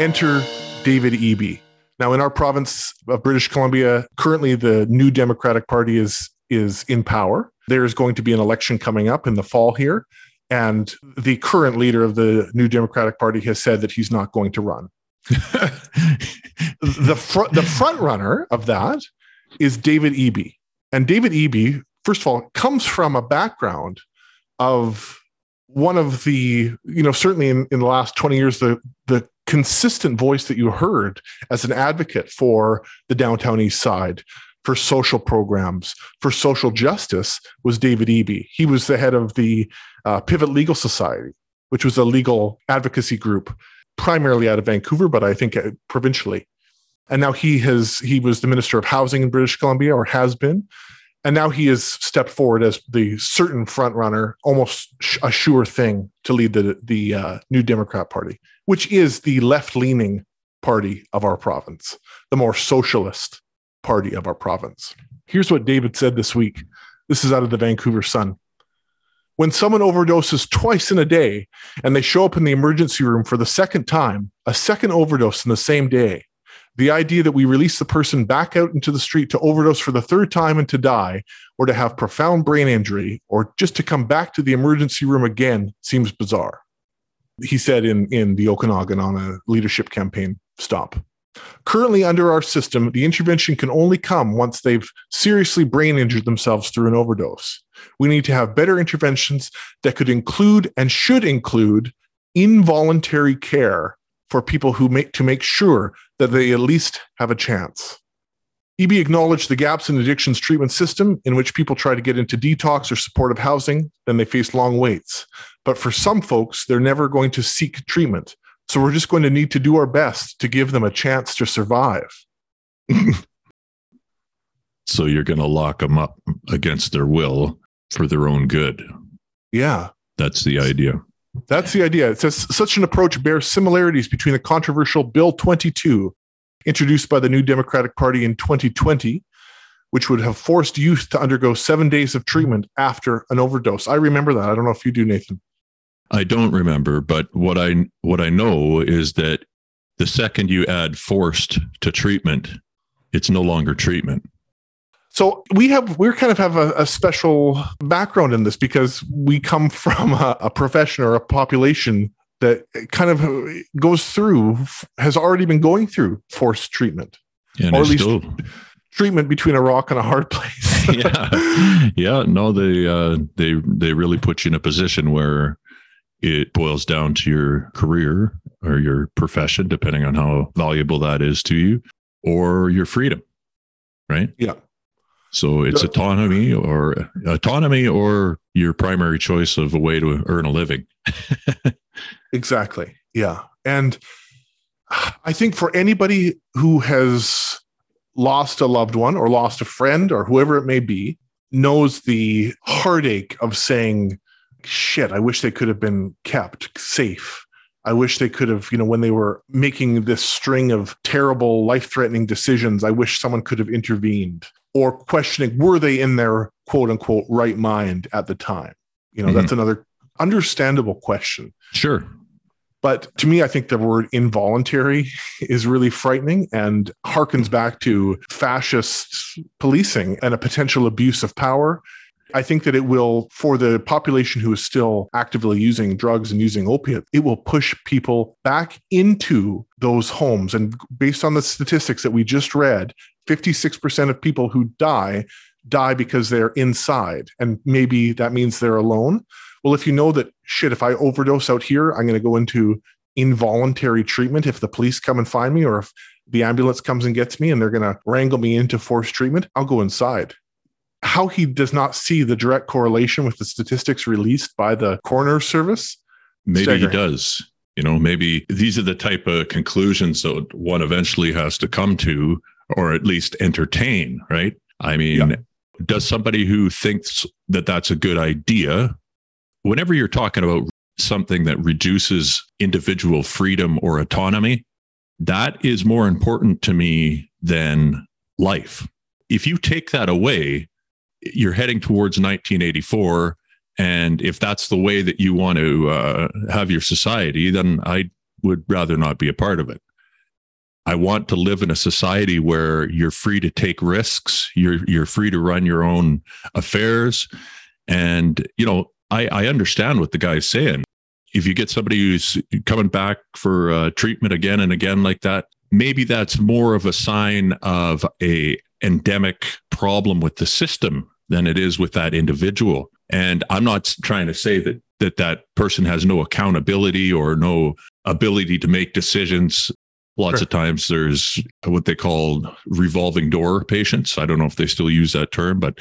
enter David Eby. Now, in our province of British Columbia, currently the New Democratic Party is is in power. There is going to be an election coming up in the fall here, and the current leader of the New Democratic Party has said that he's not going to run. the front the front runner of that is David Eby, and David Eby, first of all, comes from a background of one of the you know certainly in, in the last 20 years the the consistent voice that you heard as an advocate for the downtown east side for social programs for social justice was david eby. He was the head of the uh, pivot legal society which was a legal advocacy group primarily out of vancouver but i think uh, provincially. And now he has he was the minister of housing in british columbia or has been. And now he has stepped forward as the certain front runner, almost a sure thing to lead the the uh, New Democrat Party, which is the left leaning party of our province, the more socialist party of our province. Here's what David said this week. This is out of the Vancouver Sun. When someone overdoses twice in a day and they show up in the emergency room for the second time, a second overdose in the same day, the idea that we release the person back out into the street to overdose for the third time and to die, or to have profound brain injury, or just to come back to the emergency room again seems bizarre. He said in, in the Okanagan on a leadership campaign stop. Currently, under our system, the intervention can only come once they've seriously brain injured themselves through an overdose. We need to have better interventions that could include and should include involuntary care for people who make to make sure that they at least have a chance. Eby acknowledged the gaps in addictions treatment system in which people try to get into detox or supportive housing, then they face long waits. But for some folks, they're never going to seek treatment. So we're just going to need to do our best to give them a chance to survive. so you're going to lock them up against their will for their own good. Yeah. That's the idea. That's the idea. It says such an approach bears similarities between the controversial Bill 22, introduced by the New Democratic Party in 2020, which would have forced youth to undergo seven days of treatment after an overdose. I remember that. I don't know if you do, Nathan. I don't remember, but what I what I know is that the second you add forced to treatment, it's no longer treatment. So we have we're kind of have a, a, special background in this because we come from a, a, profession or a population that kind of goes through has already been going through forced treatment, and or at least still... treatment between a rock and a hard place. yeah, yeah. No, they uh, they they really put you in a position where it boils down to your career or your profession, depending on how valuable that is to you, or your freedom. Right. Yeah. So it's autonomy or autonomy or your primary choice of a way to earn a living. exactly. Yeah. And I think for anybody who has lost a loved one or lost a friend or whoever it may be, knows the heartache of saying, shit, I wish they could have been kept safe. I wish they could have, you know, when they were making this string of terrible, life threatening decisions, I wish someone could have intervened or questioning were they in their quote unquote right mind at the time you know mm-hmm. that's another understandable question sure but to me i think the word involuntary is really frightening and harkens back to fascist policing and a potential abuse of power I think that it will, for the population who is still actively using drugs and using opiates, it will push people back into those homes. And based on the statistics that we just read, 56% of people who die die because they're inside. And maybe that means they're alone. Well, if you know that shit, if I overdose out here, I'm going to go into involuntary treatment if the police come and find me or if the ambulance comes and gets me and they're going to wrangle me into forced treatment, I'll go inside. How he does not see the direct correlation with the statistics released by the coroner service. Maybe staggering. he does. You know, maybe these are the type of conclusions that one eventually has to come to or at least entertain, right? I mean, yeah. does somebody who thinks that that's a good idea, whenever you're talking about something that reduces individual freedom or autonomy, that is more important to me than life. If you take that away, you're heading towards 1984. And if that's the way that you want to uh, have your society, then I would rather not be a part of it. I want to live in a society where you're free to take risks, you're you're free to run your own affairs. And you know, I, I understand what the guy's saying. If you get somebody who's coming back for uh, treatment again and again like that, maybe that's more of a sign of a endemic problem with the system than it is with that individual. And I'm not trying to say that that that person has no accountability or no ability to make decisions. Lots sure. of times there's what they call revolving door patients. I don't know if they still use that term, but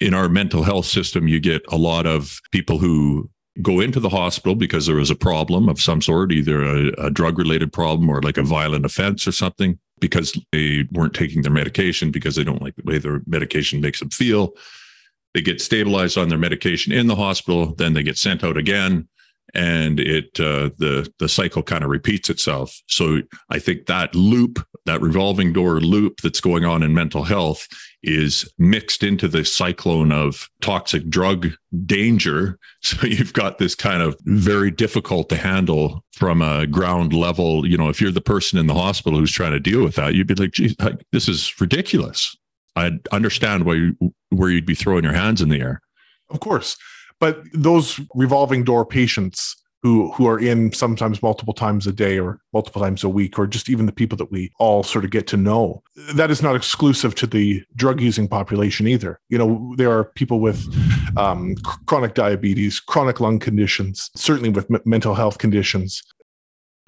in our mental health system, you get a lot of people who go into the hospital because there was a problem of some sort, either a, a drug related problem or like a violent offense or something, because they weren't taking their medication because they don't like the way their medication makes them feel they get stabilized on their medication in the hospital, then they get sent out again, and it uh, the the cycle kind of repeats itself. So I think that loop, that revolving door loop that's going on in mental health, is mixed into the cyclone of toxic drug danger. So you've got this kind of very difficult to handle from a ground level. You know, if you're the person in the hospital who's trying to deal with that, you'd be like, geez, this is ridiculous. I understand why you, where you'd be throwing your hands in the air. Of course, but those revolving door patients who who are in sometimes multiple times a day or multiple times a week or just even the people that we all sort of get to know that is not exclusive to the drug using population either you know there are people with um, chronic diabetes chronic lung conditions certainly with m- mental health conditions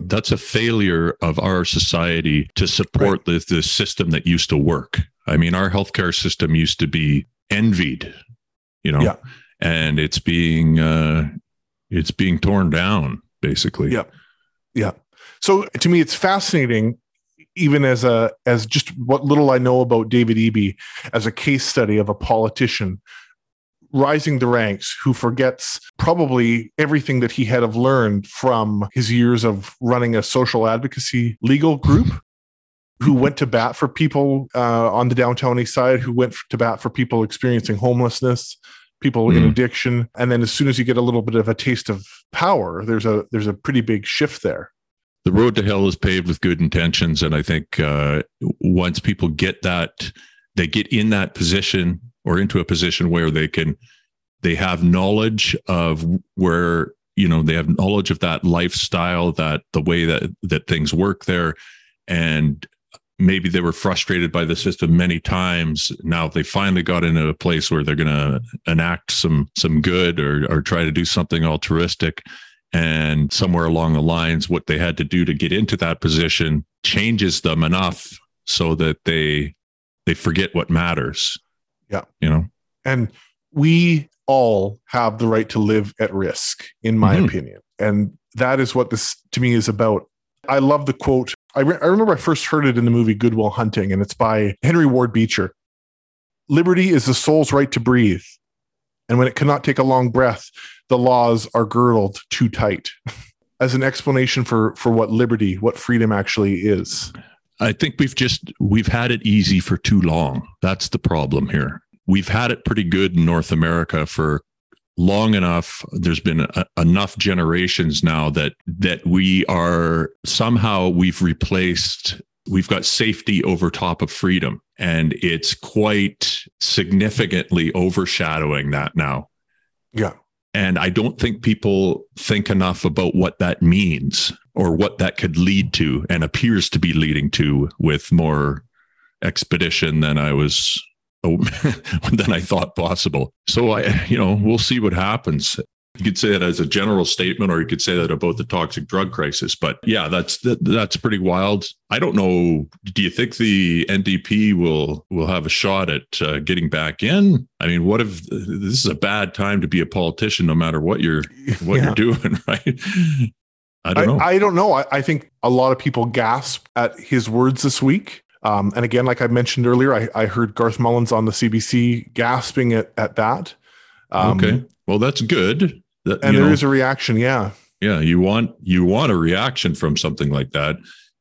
that's a failure of our society to support right. the, the system that used to work I mean, our healthcare system used to be envied, you know, yeah. And it's being uh, it's being torn down basically. Yeah, yeah. So to me, it's fascinating, even as a as just what little I know about David Eby as a case study of a politician rising the ranks who forgets probably everything that he had have learned from his years of running a social advocacy legal group who went to bat for people uh, on the downtown east side, who went to bat for people experiencing homelessness, people mm. in addiction, and then as soon as you get a little bit of a taste of power, there's a there's a pretty big shift there. The road to hell is paved with good intentions, and I think uh, once people get that, they get in that position or into a position where they can they have knowledge of where you know they have knowledge of that lifestyle that the way that that things work there and maybe they were frustrated by the system many times. Now they finally got into a place where they're going to enact some some good or or try to do something altruistic. And somewhere along the lines what they had to do to get into that position changes them enough so that they they forget what matters. Yeah. You know? And we all have the right to live at risk in my mm-hmm. opinion. And that is what this to me is about. I love the quote I, re- I remember I first heard it in the movie Good Will Hunting, and it's by Henry Ward Beecher. Liberty is the soul's right to breathe. And when it cannot take a long breath, the laws are girdled too tight. As an explanation for for what liberty, what freedom actually is. I think we've just we've had it easy for too long. That's the problem here. We've had it pretty good in North America for long enough there's been a, enough generations now that that we are somehow we've replaced we've got safety over top of freedom. And it's quite significantly overshadowing that now. Yeah. And i don't think people think enough about what that means or what that could lead to and appears to be leading to with more expedition than i was than I thought possible. So I, you know, we'll see what happens. You could say that as a general statement, or you could say that about the toxic drug crisis. But yeah, that's that, that's pretty wild. I don't know. Do you think the NDP will will have a shot at uh, getting back in? I mean, what if this is a bad time to be a politician, no matter what you're what yeah. you're doing, right? I don't know. I, I don't know. I, I think a lot of people gasp at his words this week. Um, and again, like I mentioned earlier, I, I, heard Garth Mullins on the CBC gasping at, at that. Um, okay. Well, that's good. That, and there know, is a reaction. Yeah. Yeah. You want, you want a reaction from something like that.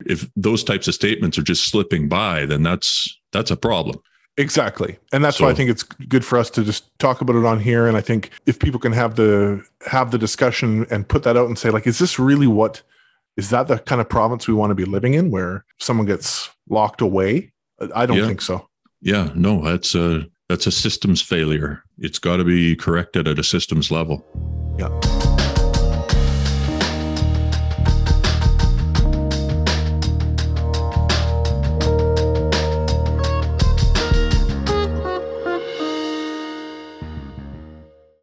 If those types of statements are just slipping by, then that's, that's a problem. Exactly. And that's so, why I think it's good for us to just talk about it on here. And I think if people can have the, have the discussion and put that out and say like, is this really what is that the kind of province we want to be living in where someone gets locked away? I don't Yeah. think so. Yeah, no, that's a that's a systems failure. It's got to be corrected at a systems level. Yeah.